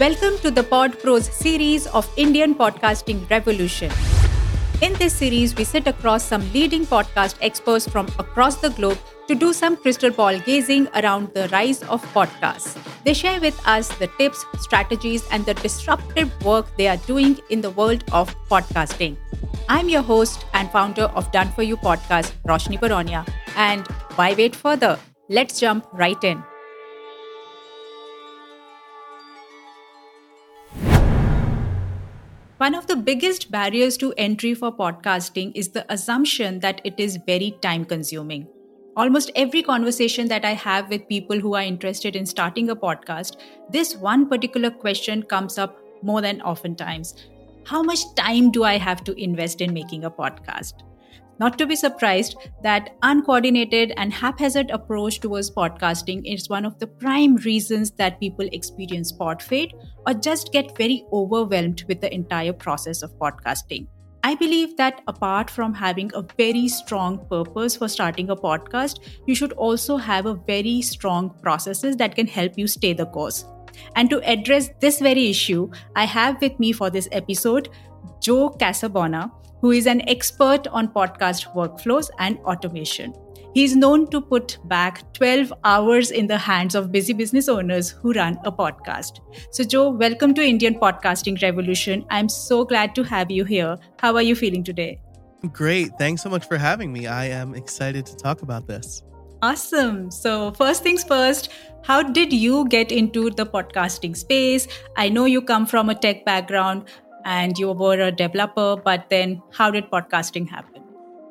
Welcome to the Pod Pros series of Indian Podcasting Revolution. In this series, we sit across some leading podcast experts from across the globe to do some crystal ball gazing around the rise of podcasts. They share with us the tips, strategies, and the disruptive work they are doing in the world of podcasting. I'm your host and founder of Done For You podcast, Roshni Baronia. And why wait further? Let's jump right in. One of the biggest barriers to entry for podcasting is the assumption that it is very time consuming. Almost every conversation that I have with people who are interested in starting a podcast, this one particular question comes up more than oftentimes. How much time do I have to invest in making a podcast? Not to be surprised that uncoordinated and haphazard approach towards podcasting is one of the prime reasons that people experience pod fade or just get very overwhelmed with the entire process of podcasting. I believe that apart from having a very strong purpose for starting a podcast, you should also have a very strong processes that can help you stay the course. And to address this very issue, I have with me for this episode Joe Casabona, who is an expert on podcast workflows and automation. He is known to put back 12 hours in the hands of busy business owners who run a podcast. So, Joe, welcome to Indian Podcasting Revolution. I'm so glad to have you here. How are you feeling today? Great. Thanks so much for having me. I am excited to talk about this. Awesome. So, first things first, how did you get into the podcasting space? I know you come from a tech background and you were a developer, but then how did podcasting happen?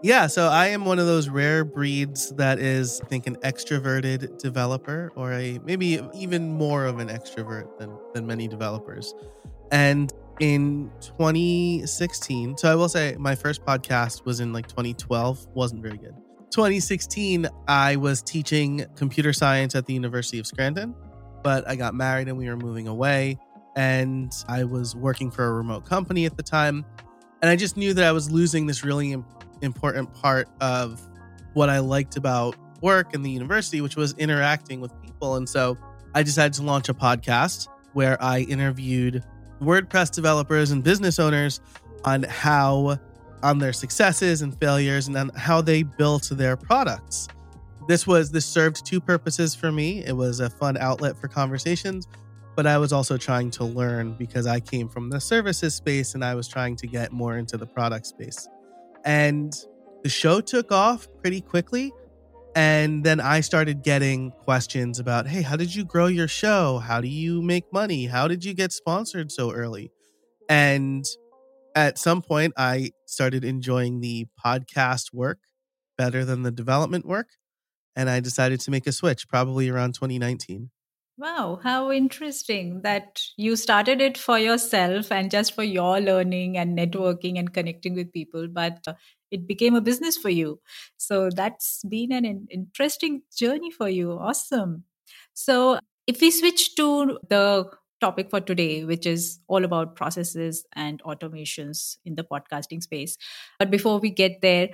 Yeah, so I am one of those rare breeds that is, I think, an extroverted developer, or a maybe even more of an extrovert than than many developers. And in 2016, so I will say my first podcast was in like 2012, wasn't very good. 2016, I was teaching computer science at the University of Scranton, but I got married and we were moving away and I was working for a remote company at the time. And I just knew that I was losing this really important part of what I liked about work in the university, which was interacting with people. And so I decided to launch a podcast where I interviewed WordPress developers and business owners on how on their successes and failures and on how they built their products. This was this served two purposes for me. It was a fun outlet for conversations, but I was also trying to learn because I came from the services space and I was trying to get more into the product space. And the show took off pretty quickly. And then I started getting questions about, hey, how did you grow your show? How do you make money? How did you get sponsored so early? And at some point, I started enjoying the podcast work better than the development work. And I decided to make a switch probably around 2019. Wow, how interesting that you started it for yourself and just for your learning and networking and connecting with people, but uh, it became a business for you. So that's been an interesting journey for you. Awesome. So if we switch to the topic for today, which is all about processes and automations in the podcasting space. But before we get there,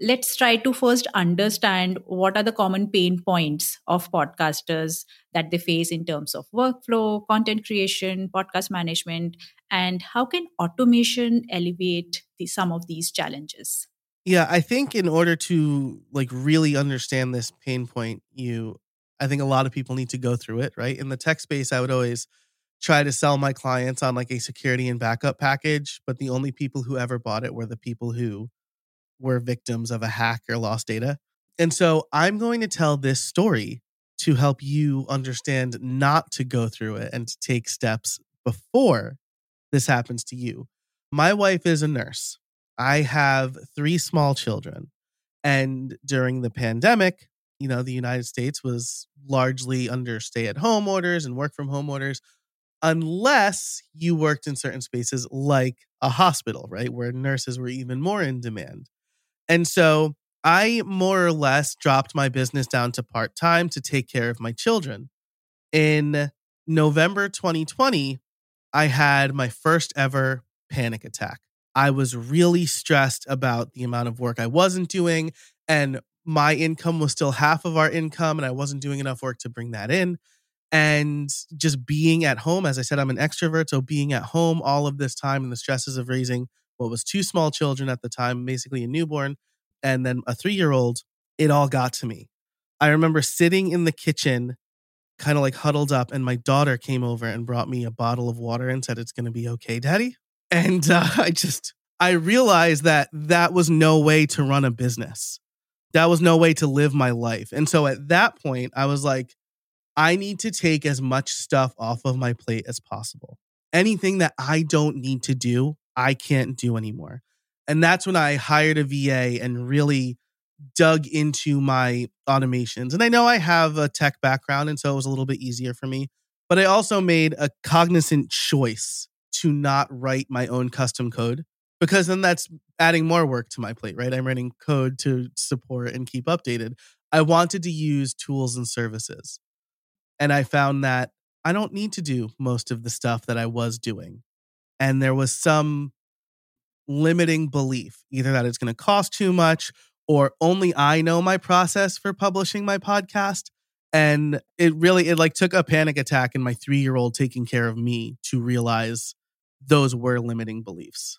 let's try to first understand what are the common pain points of podcasters that they face in terms of workflow content creation podcast management and how can automation alleviate the, some of these challenges? Yeah i think in order to like really understand this pain point you i think a lot of people need to go through it right? In the tech space i would always try to sell my clients on like a security and backup package but the only people who ever bought it were the people who were victims of a hack or lost data. And so I'm going to tell this story to help you understand not to go through it and to take steps before this happens to you. My wife is a nurse. I have three small children. And during the pandemic, you know, the United States was largely under stay at home orders and work from home orders, unless you worked in certain spaces like a hospital, right? Where nurses were even more in demand. And so I more or less dropped my business down to part time to take care of my children. In November 2020, I had my first ever panic attack. I was really stressed about the amount of work I wasn't doing, and my income was still half of our income, and I wasn't doing enough work to bring that in. and just being at home. As I said, I'm an extrovert. So being at home all of this time and the stresses of raising what was two small children at the time, basically a newborn and then a three year old, it all got to me. I remember sitting in the kitchen, kind of like huddled up, and my daughter came over and brought me a bottle of water and said, It's going to be okay, daddy. And uh, I just, I realized that that was no way to run a business. That was no way to live my life. And so at that point, I was like, I need to take as much stuff off of my plate as possible. Anything that I don't need to do, I can't do anymore. And that's when I hired a VA and really dug into my automations. And I know I have a tech background, and so it was a little bit easier for me. But I also made a cognizant choice to not write my own custom code because then that's adding more work to my plate, right? I'm writing code to support and keep updated. I wanted to use tools and services. And I found that I don't need to do most of the stuff that I was doing. And there was some limiting belief, either that it's going to cost too much or only I know my process for publishing my podcast. And it really, it like took a panic attack in my three year old taking care of me to realize those were limiting beliefs.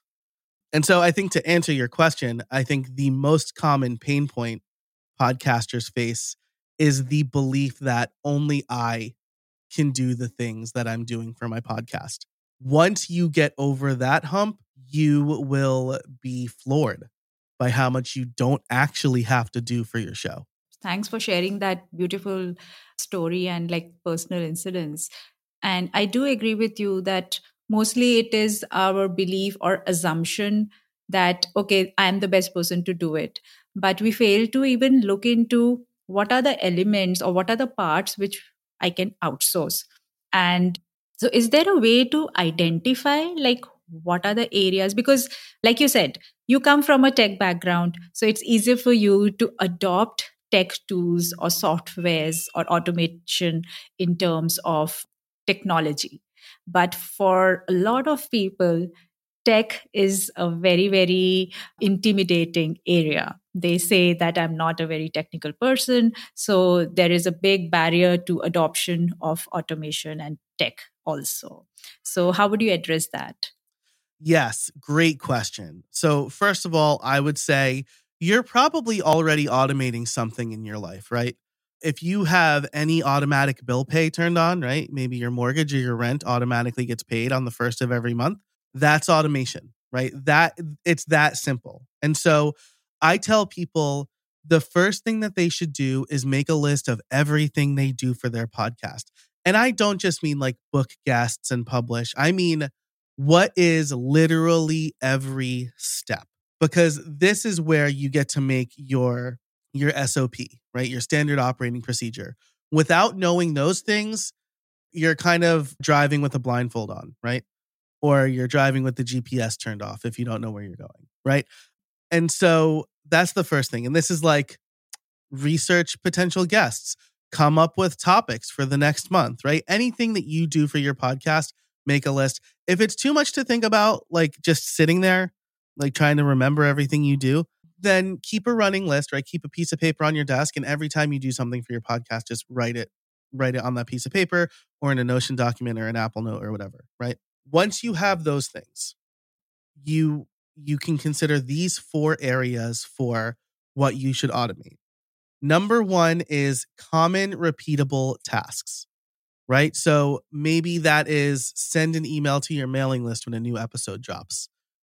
And so I think to answer your question, I think the most common pain point podcasters face is the belief that only I can do the things that I'm doing for my podcast. Once you get over that hump, you will be floored by how much you don't actually have to do for your show. Thanks for sharing that beautiful story and like personal incidents. And I do agree with you that mostly it is our belief or assumption that, okay, I'm the best person to do it. But we fail to even look into what are the elements or what are the parts which I can outsource. And so, is there a way to identify like what are the areas? Because like you said you come from a tech background so it's easier for you to adopt tech tools or softwares or automation in terms of technology. But for a lot of people tech is a very very intimidating area. They say that i'm not a very technical person so there is a big barrier to adoption of automation and tech also so how would you address that Yes, great question. So, first of all, I would say you're probably already automating something in your life, right? If you have any automatic bill pay turned on, right? Maybe your mortgage or your rent automatically gets paid on the first of every month. That's automation, right? That it's that simple. And so I tell people the first thing that they should do is make a list of everything they do for their podcast. And I don't just mean like book guests and publish. I mean what is literally every step because this is where you get to make your your SOP, right? Your standard operating procedure. Without knowing those things, you're kind of driving with a blindfold on, right? Or you're driving with the GPS turned off if you don't know where you're going, right? And so that's the first thing. And this is like research potential guests, come up with topics for the next month, right? Anything that you do for your podcast, make a list. If it's too much to think about, like just sitting there, like trying to remember everything you do, then keep a running list, right? Keep a piece of paper on your desk. And every time you do something for your podcast, just write it, write it on that piece of paper or in a Notion document or an Apple Note or whatever, right? Once you have those things, you you can consider these four areas for what you should automate. Number one is common repeatable tasks right? So maybe that is send an email to your mailing list when a new episode drops.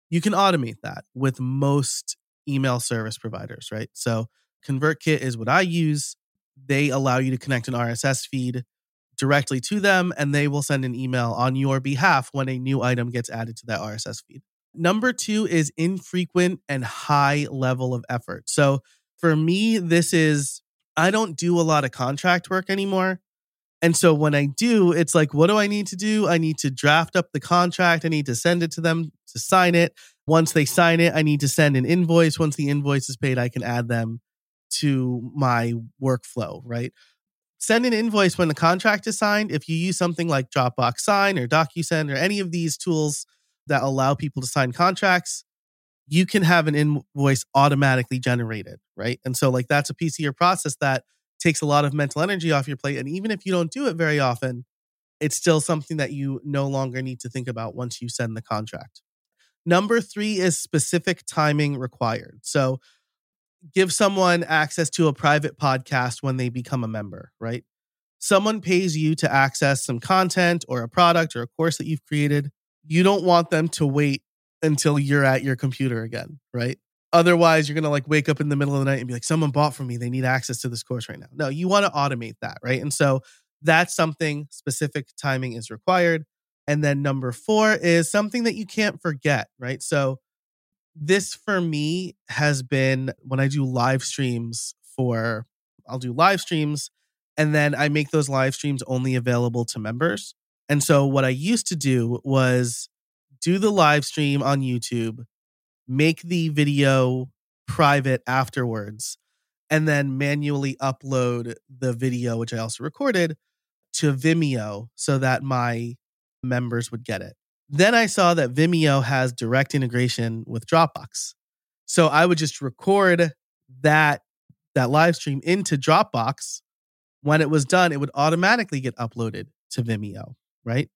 You can automate that with most email service providers, right? So ConvertKit is what I use. They allow you to connect an RSS feed directly to them, and they will send an email on your behalf when a new item gets added to that RSS feed. Number two is infrequent and high level of effort. So for me, this is I don't do a lot of contract work anymore. And so when I do, it's like, what do I need to do? I need to draft up the contract. I need to send it to them to sign it. Once they sign it, I need to send an invoice. Once the invoice is paid, I can add them to my workflow, right? Send an invoice when the contract is signed. If you use something like Dropbox Sign or DocuSign or any of these tools that allow people to sign contracts, you can have an invoice automatically generated, right? And so, like, that's a piece of your process that takes a lot of mental energy off your plate. And even if you don't do it very often, it's still something that you no longer need to think about once you send the contract. Number three is specific timing required. So give someone access to a private podcast when they become a member, right? Someone pays you to access some content or a product or a course that you've created. You don't want them to wait until you're at your computer again, right? Otherwise, you're going to like wake up in the middle of the night and be like, someone bought from me. They need access to this course right now. No, you want to automate that, right? And so that's something specific timing is required. And then number four is something that you can't forget, right? So this for me has been when I do live streams for, I'll do live streams and then I make those live streams only available to members. And so what I used to do was do the live stream on YouTube, make the video private afterwards, and then manually upload the video, which I also recorded, to Vimeo so that my members would get it. Then I saw that Vimeo has direct integration with Dropbox. So I would just record that that live stream into Dropbox. When it was done, it would automatically get uploaded to Vimeo, right?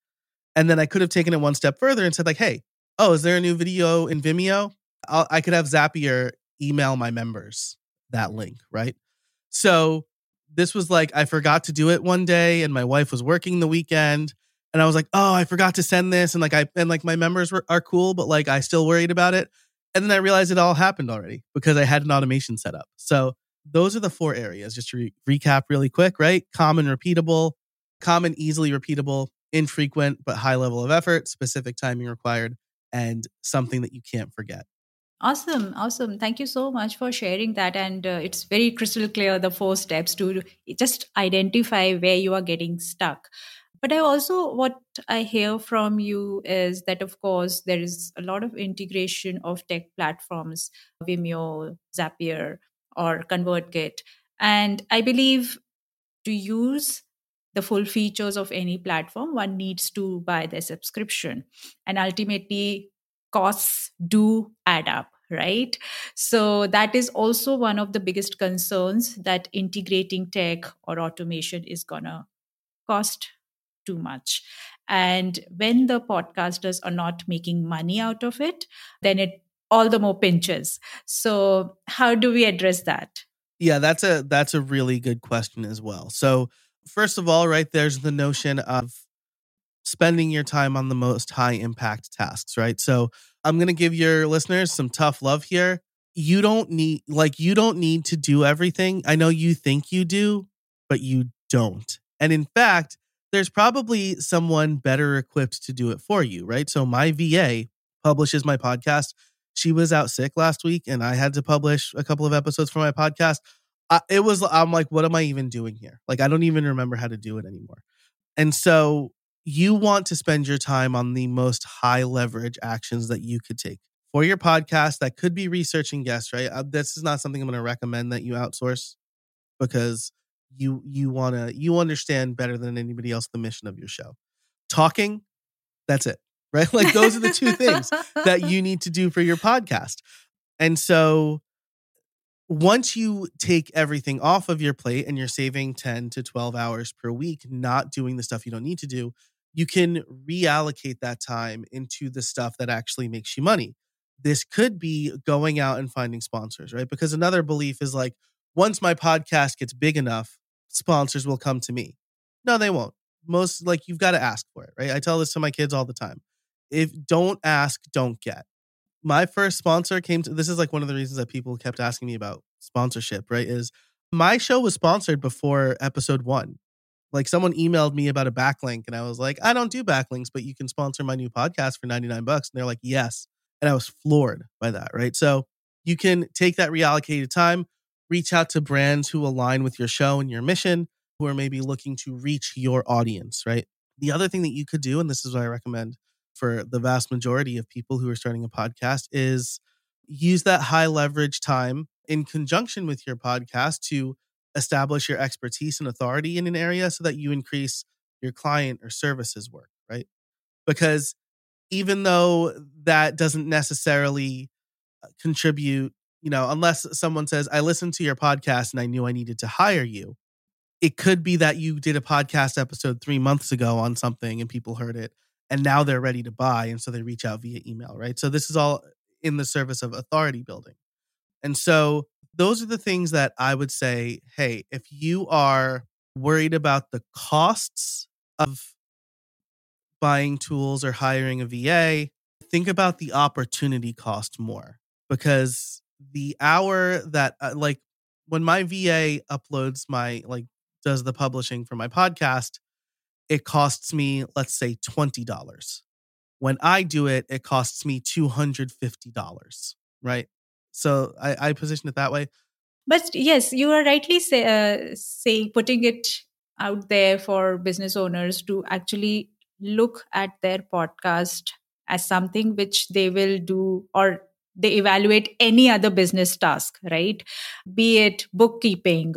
And then I could have taken it one step further and said like, "Hey, oh, is there a new video in Vimeo? I'll, I could have Zapier email my members that link, right? So this was like I forgot to do it one day, and my wife was working the weekend, and I was like, oh, I forgot to send this, and like I and like my members were, are cool, but like I still worried about it, and then I realized it all happened already because I had an automation set up. So those are the four areas. Just to re- recap really quick, right? Common, repeatable, common, easily repeatable, infrequent but high level of effort, specific timing required, and something that you can't forget. Awesome, awesome. Thank you so much for sharing that. And uh, it's very crystal clear the four steps to just identify where you are getting stuck. But I also, what I hear from you is that, of course, there is a lot of integration of tech platforms, Vimeo, Zapier, or ConvertKit. And I believe to use the full features of any platform, one needs to buy the subscription. And ultimately, costs do add up right? So that is also one of the biggest concerns that integrating tech or automation is to cost too much. And when the podcasters are not making money out of it then it all the more pinches. So how do we address that? Yeah that's a that's a really good question as well. So first of all right there's the notion of spending your time on the most high impact tasks right so I'm going to give your listeners some tough love here. You don't need like you don't need to do everything. I know you think you do, but you don't. And in fact, there's probably someone better equipped to do it for you, right? So my VA publishes my podcast. She was out sick last week and I had to publish a couple of episodes for my podcast. I, it was I'm like what am I even doing here? Like I don't even remember how to do it anymore. And so you want to spend your time on the most high leverage actions that you could take for your podcast. That could be researching guests, right? Uh, this is not something I'm going to recommend that you outsource because you you want to you understand better than anybody else the mission of your show. Talking, that's it, right? Like those are the two things that you need to do for your podcast. And so once you take everything off of your plate and you're saving 10 to 12 hours per week not doing the stuff you don't need to do, you can reallocate that time into the stuff that actually makes you money. This could be going out and finding sponsors, right? Because another belief is like, once my podcast gets big enough, sponsors will come to me. No, they won't. Most like you've got to ask for it, right? I tell this to my kids all the time. If don't ask, don't get. My first sponsor came to this is like one of the reasons that people kept asking me about sponsorship, right? Is my show was sponsored before episode one. Like someone emailed me about a backlink and I was like, I don't do backlinks, but you can sponsor my new podcast for 99 bucks. And they're like, yes. And I was floored by that, right? So you can take that reallocated time, reach out to brands who align with your show and your mission, who are maybe looking to reach your audience, right? The other thing that you could do, and this is what I recommend for the vast majority of people who are starting a podcast, is use that high leverage time in conjunction with your podcast to establish your expertise and authority in an area so that you increase your client or services work, right? Because even though that doesn't necessarily uh, contribute, you know, unless someone says, I listened to your podcast and I knew I needed to hire you, it could be that you did a podcast episode three months ago on something and people heard it and now they're ready to buy. And so they reach out via email, right? So this is all in the service of authority building. And so those are the things that I would say, hey, if you are worried about the costs of buying tools or hiring a VA, think about the opportunity cost more because the hour that uh, like when my VA uploads my like does the publishing for my podcast, it costs me let's say $20. When I do it, it costs me $250, right? So I, I position it that way. But yes, you are rightly say, uh, saying putting it out there for business owners to actually look at their podcast as something which they will do or they evaluate any other business task, right? Be it bookkeeping,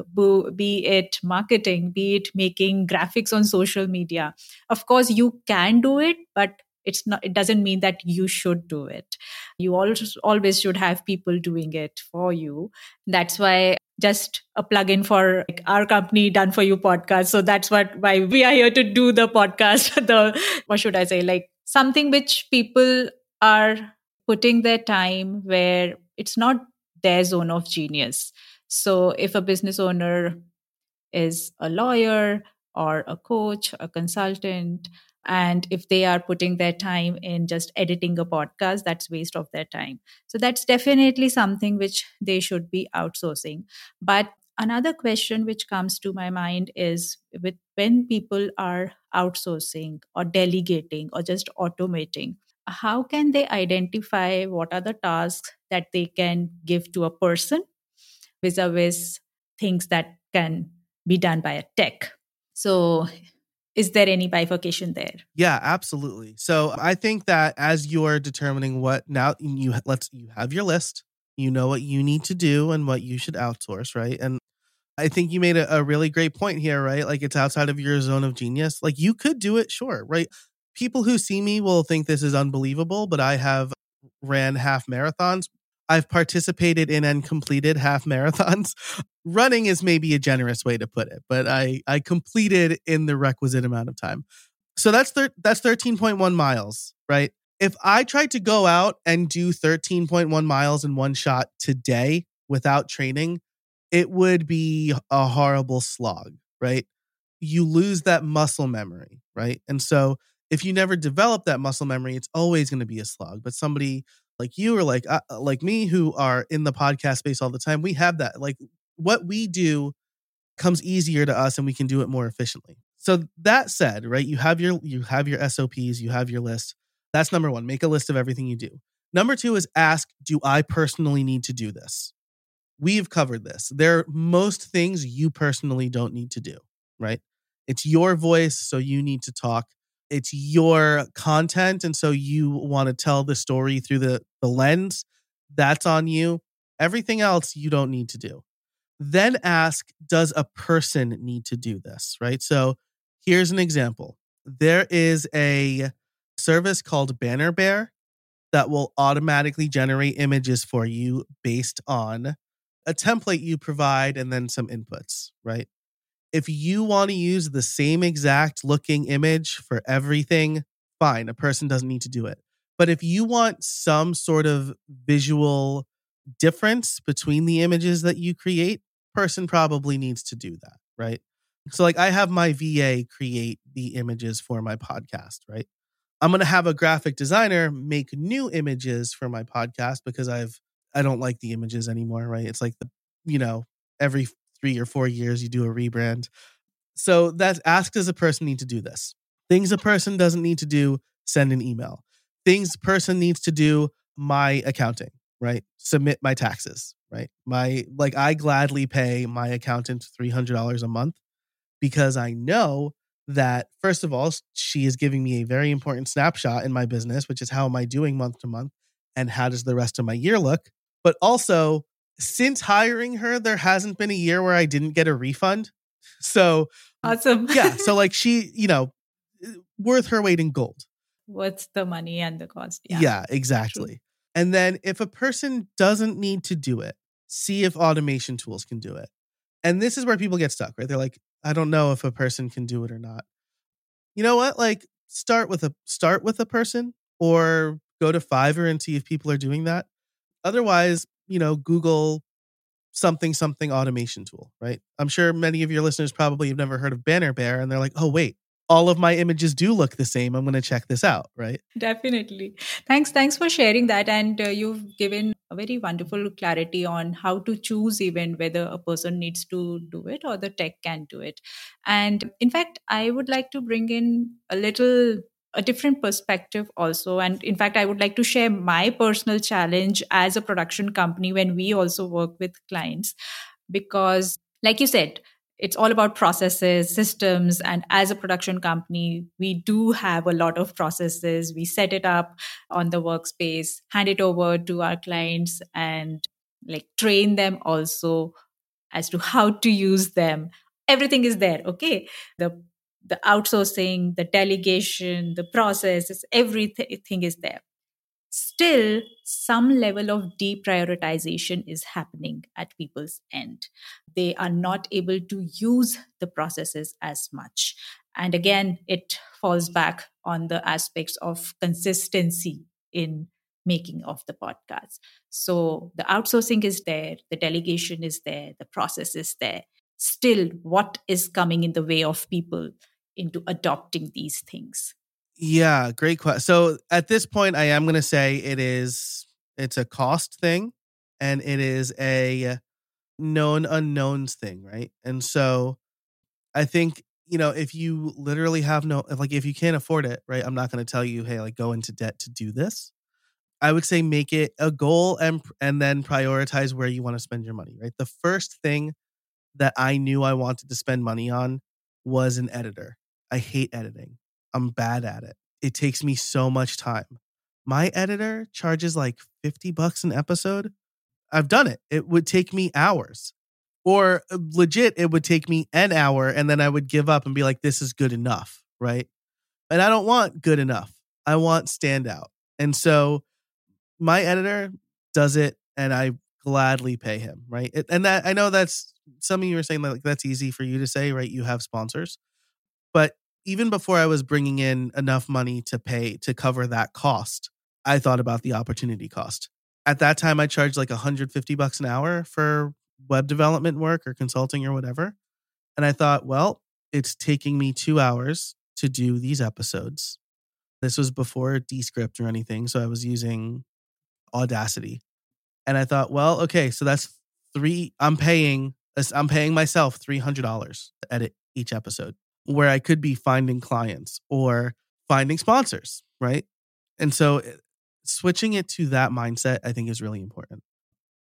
be it marketing, be it making graphics on social media. Of course, you can do it, but it's not it doesn't mean that you should do it. You always always should have people doing it for you. That's why just a plug-in for our company done for you podcast. So that's what why we are here to do the podcast. The what should i say? Like something which people are putting their time where it's not their zone of genius. So if a business owner is a lawyer or a coach a consultant and if they are putting their time in just editing a podcast that's waste of their time. So that's definitely something which they should be outsourcing. But another question which comes to my mind is with when people are outsourcing or delegating or just automating how can they identify what are the tasks that they can give to a person vis-a-vis things that can be done by a tech? So is there any bifurcation there? Yeah absolutely. So i think that as you're determining what now you let's you have your list you know what you need to do and what you should outsource right? And i think you made a, a really great point here right? Like it's outside of your zone of genius. Like you could do it sure right people who see me will think this is unbelievable but i have ran half marathons I've participated in and completed half marathons. Running is maybe a generous way to put it, but I I completed in the requisite amount of time. So that's thir- that's 13.1 miles, right? If I tried to go out and do 13.1 miles in one shot today without training, it would be a horrible slog, right? You lose that muscle memory, right? And so if you never develop that muscle memory, it's always going to be a slog. But somebody like you or like uh, uh, like me who are in the podcast space all the time we have that like what we do comes easier to us and we can do it more efficiently. So that said right you have your you have your sops you have your list. That's number one make a list of everything you do. Number two is ask do i personally need to do this? We've covered this. There are most things you personally don't need to do right? It's your voice so you need to talk it's your content and so you want to tell the story through the the lens that's on you. Everything else you don't need to do. Then ask does a person need to do this? Right? So here's an example. There is a service called banner bear that will automatically generate images for you based on a template you provide and then some inputs right if you want to use the same exact looking image for everything, fine. A person doesn't need to do it. But if you want some sort of visual difference between the images that you create, person probably needs to do that, right? So like I have my VA create the images for my podcast, right? I'm going to have a graphic designer make new images for my podcast because I've I don't like the images anymore, right? It's like the you know, every three or four years you do a rebrand. So that's ask does a person need to do this? Things a person doesn't need to do, send an email. Things person needs to do, my accounting, right? Submit my taxes, right? My like I gladly pay my accountant $300 a month because I know that first of all she is giving me a very important snapshot in my business which is how am i doing month to month and how does the rest of my year look but also since hiring her, there hasn't been a year where I didn't get a refund. So awesome. yeah. So like she, you know, worth her weight in gold. What's the money and the cost? Yeah, yeah exactly. True. And then if a person doesn't need to do it, see if automation tools can do it. And this is where people get stuck, right? They're like, I don't know if a person can do it or not. You know what? Like start with a start with a person or go to Fiverr and see if people are doing that. Otherwise, you know, Google something something automation tool, right? I'm sure many of your listeners probably have never heard of Banner Bear and they're like, "Oh wait, all of my images do look the same. I'm going to check this out, right? Definitely. Thanks thanks for sharing that and uh, you've given a very wonderful clarity on how to choose even whether a person needs to do it or the tech can do it. And in fact, I would like to bring in a little a different perspective also. And in fact i would like to share my personal challenge as a production company when we also work with clients. Because like you said it's all about processes systems and as a production company we do have a lot of processes. We set it up on the workspace hand it over to our clients and like train them also as to how to use them. Everything is there okay? The the outsourcing, the delegation, the process, everything is there. Still, some level of deprioritization is happening at people's end. They are not able to use the processes as much. And again, it falls back on the aspects of consistency in making of the podcast. So the outsourcing is there, the delegation is there, the process is there. Still, what is coming in the way of people into adopting these things? Yeah, great question. So at this point, I am going to say it is it's a cost thing, and it is a known unknowns thing, right? And so I think you know if you literally have no if like if you can't afford it, right? I'm not going to tell you, hey, like go into debt to do this. I would say make it a goal and and then prioritize where you want to spend your money, right? The first thing that I knew I wanted to spend money on was an editor. I hate editing. I'm bad at it. It takes me so much time. My editor charges like 50 bucks an episode. I've done it. It would take me hours. Or uh, legit, it would take me an hour and then I would give up and be like, this is good enough. Right. And I don't want good enough. I want standout. And so my editor does it and I gladly pay him. Right. And that I know that's some of you are saying like that's easy for you to say, right? You have sponsors. But even before I was bringing in enough money to pay to cover that cost, I thought about the opportunity cost. At that time, I charged like 150 bucks an hour for web development work or consulting or whatever. And I thought, well, it's taking me two hours to do these episodes. This was before Descript or anything. So I was using Audacity. And I thought, well, okay, so that's three. I'm paying, I'm paying myself $300 to edit each episode where I could be finding clients or finding sponsors, right? And so eh, switching it to that mindset, I think is really important.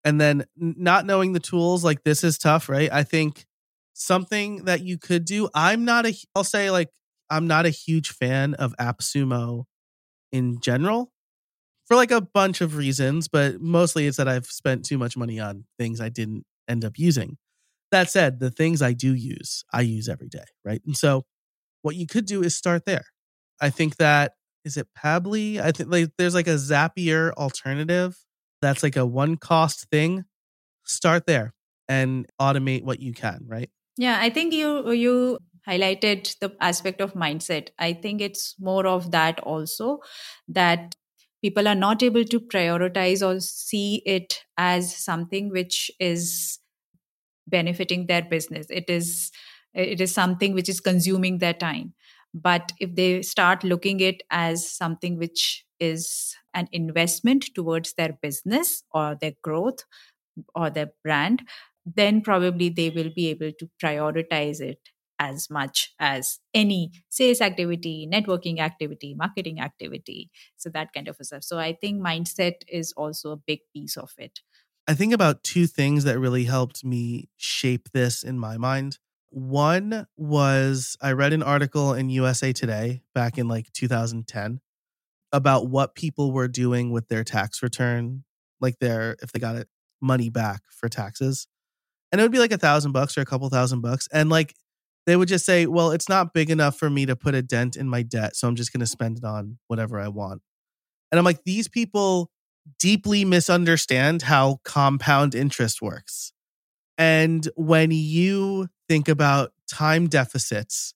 And then not knowing the tools, like this is tough, right? I think something that you could do, I'm not a, I'll say like, I'm not a huge fan of AppSumo in general for like a bunch of reasons, but mostly it's that I've spent too much money on things I didn't end up using. That said, the things I do use, I use every day, right? And so what you could do is start there. I think that is it Pabbly? I think like there's like a Zapier alternative that's like a one cost thing. Start there and automate what you can, right? Yeah, I think you you highlighted the aspect of mindset. I think it's more of that also that people are not able to prioritize or see it as something which is benefiting their business it is it is something which is consuming their time but if they start looking it as something which is an investment towards their business or their growth or their brand then probably they will be able to prioritize it as much as any sales activity, networking activity, marketing activity. So that kind of a stuff. So I think mindset is also a big piece of it. I think about two things that really helped me shape this in my mind. One was I read an article in USA Today back in like 2010 about what people were doing with their tax return, like their if they got it money back for taxes. And it would be like a thousand bucks or a couple thousand bucks. And like they would just say, well, it's not big enough for me to put a dent in my debt. So I'm just going to spend it on whatever I want. And I'm like, these people deeply misunderstand how compound interest works. And when you think about time deficits,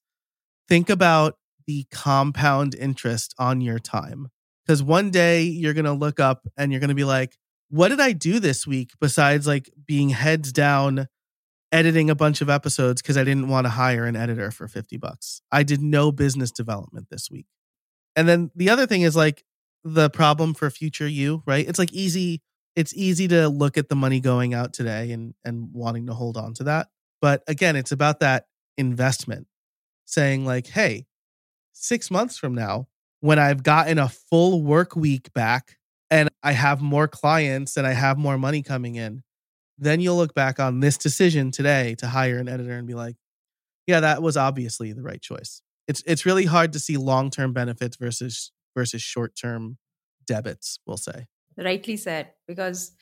think about the compound interest on your time. Because one day you're going to look up and you're going to be like, what did I do this week besides like being heads down editing a bunch of episodes because I didn't want to hire an editor for 50 bucks? I did no business development this week. And then the other thing is like the problem for future you, right? It's like easy it's easy to look at the money going out today and and wanting to hold on to that. But again, it's about that investment saying like, "Hey, 6 months from now, when I've gotten a full work week back and I have more clients and I have more money coming in, then you'll look back on this decision today to hire an editor and be like, yeah, that was obviously the right choice. It's it's really hard to see long-term benefits versus versus short-term debits, we'll say. Rightly said because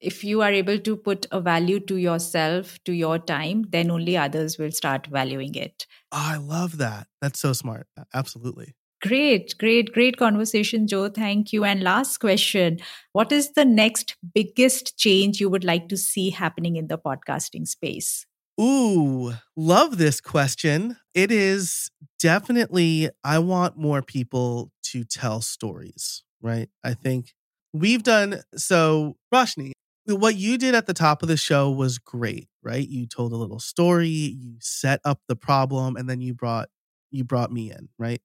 if you are able to put a value to yourself, to your time, then only others will start valuing it. Oh, I love that. That's so smart. Absolutely. Great, great, great conversation, Joe. Thank you. And last question What is the next biggest change you would like to see happening in the podcasting space? Ooh, love this question. It is definitely, I want more people to tell stories, right? I think we've done so, Roshni, what you did at the top of the show was great, right? You told a little story, you set up the problem, and then you brought you brought me in, right?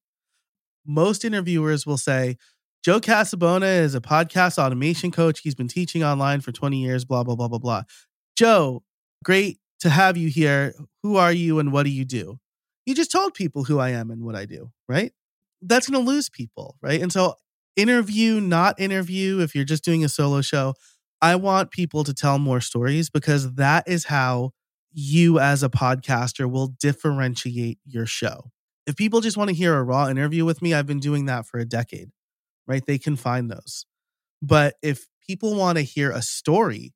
most interviewers will say, Joe Casabona is a podcast automation coach. He's been teaching online for 20 years, blah, blah, blah, blah, blah. Joe, great to have you here. Who are you and what do you do? You just told people who I am and what I do, right? That's going to lose people, right? And so, interview, not interview, if you're just doing a solo show, I want people to tell more stories because that is how you as a podcaster will differentiate your show. If people just want to hear a raw interview with me, I've been doing that for a decade, right? They can find those. But if people want to hear a story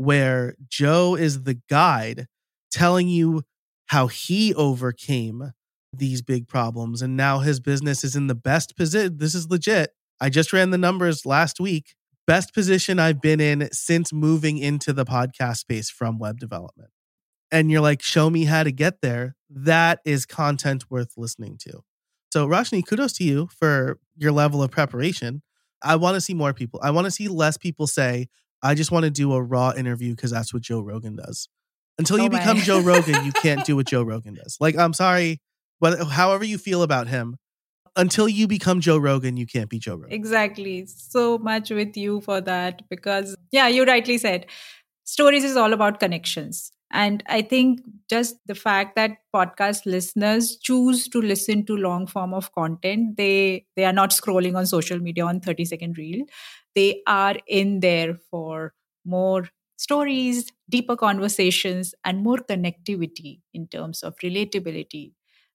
where Joe is the guide telling you how he overcame these big problems and now his business is in the best position, this is legit. I just ran the numbers last week. Best position I've been in since moving into the podcast space from web development and you're like, show me how to get there, that is content worth listening to. So, Roshni, kudos to you for your level of preparation. I want to see more people. I want to see less people say, I just want to do a raw interview because that's what Joe Rogan does. Until you become Joe Rogan, you can't do what Joe Rogan does. Like, I'm sorry, but uh, however you feel about him, until you become Joe Rogan, you can't be Joe Rogan. Exactly. So much with you for that because, yeah, you rightly said, stories is all about connections. And I think just the fact that podcast listeners choose to listen to long form of content, they they are not scrolling on social media on 30 second reel. They are in there for more stories, deeper conversations, and more connectivity in terms of relatability,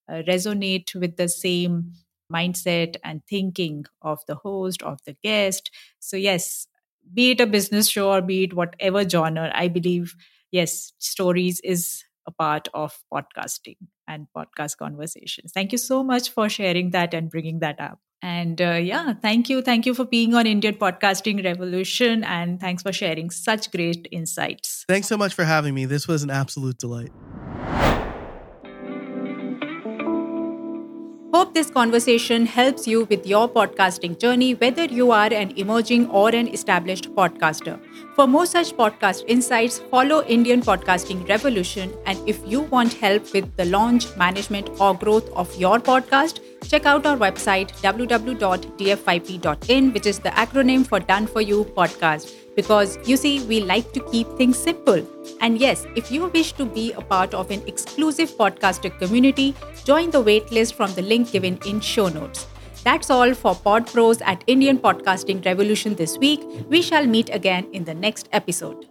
uh, resonate with the same mindset and thinking of the host, of the guest. So, yes, be it a business show or be it whatever genre, I believe yes, stories is a part of podcasting and podcast conversations. Thank you so much for sharing that and bringing that up. And uh, yeah, thank you. Thank you for being on Indian Podcasting Revolution. And thanks for sharing such great insights. Thanks so much for having me. This was an absolute delight. This conversation helps you with your podcasting journey, whether you are an emerging or an established podcaster. For more such podcast insights, follow Indian Podcasting Revolution. And if you want help with the launch, management, or growth of your podcast, check out our website www.dfyp.in, which is the acronym for Done For You Podcast because you see, we like to keep things simple. And yes, if you wish to be a part of an exclusive podcaster community, join the waitlist from the link given in show notes. That's all for Pod Pros at Indian Podcasting Revolution this week. We shall meet again in the next episode.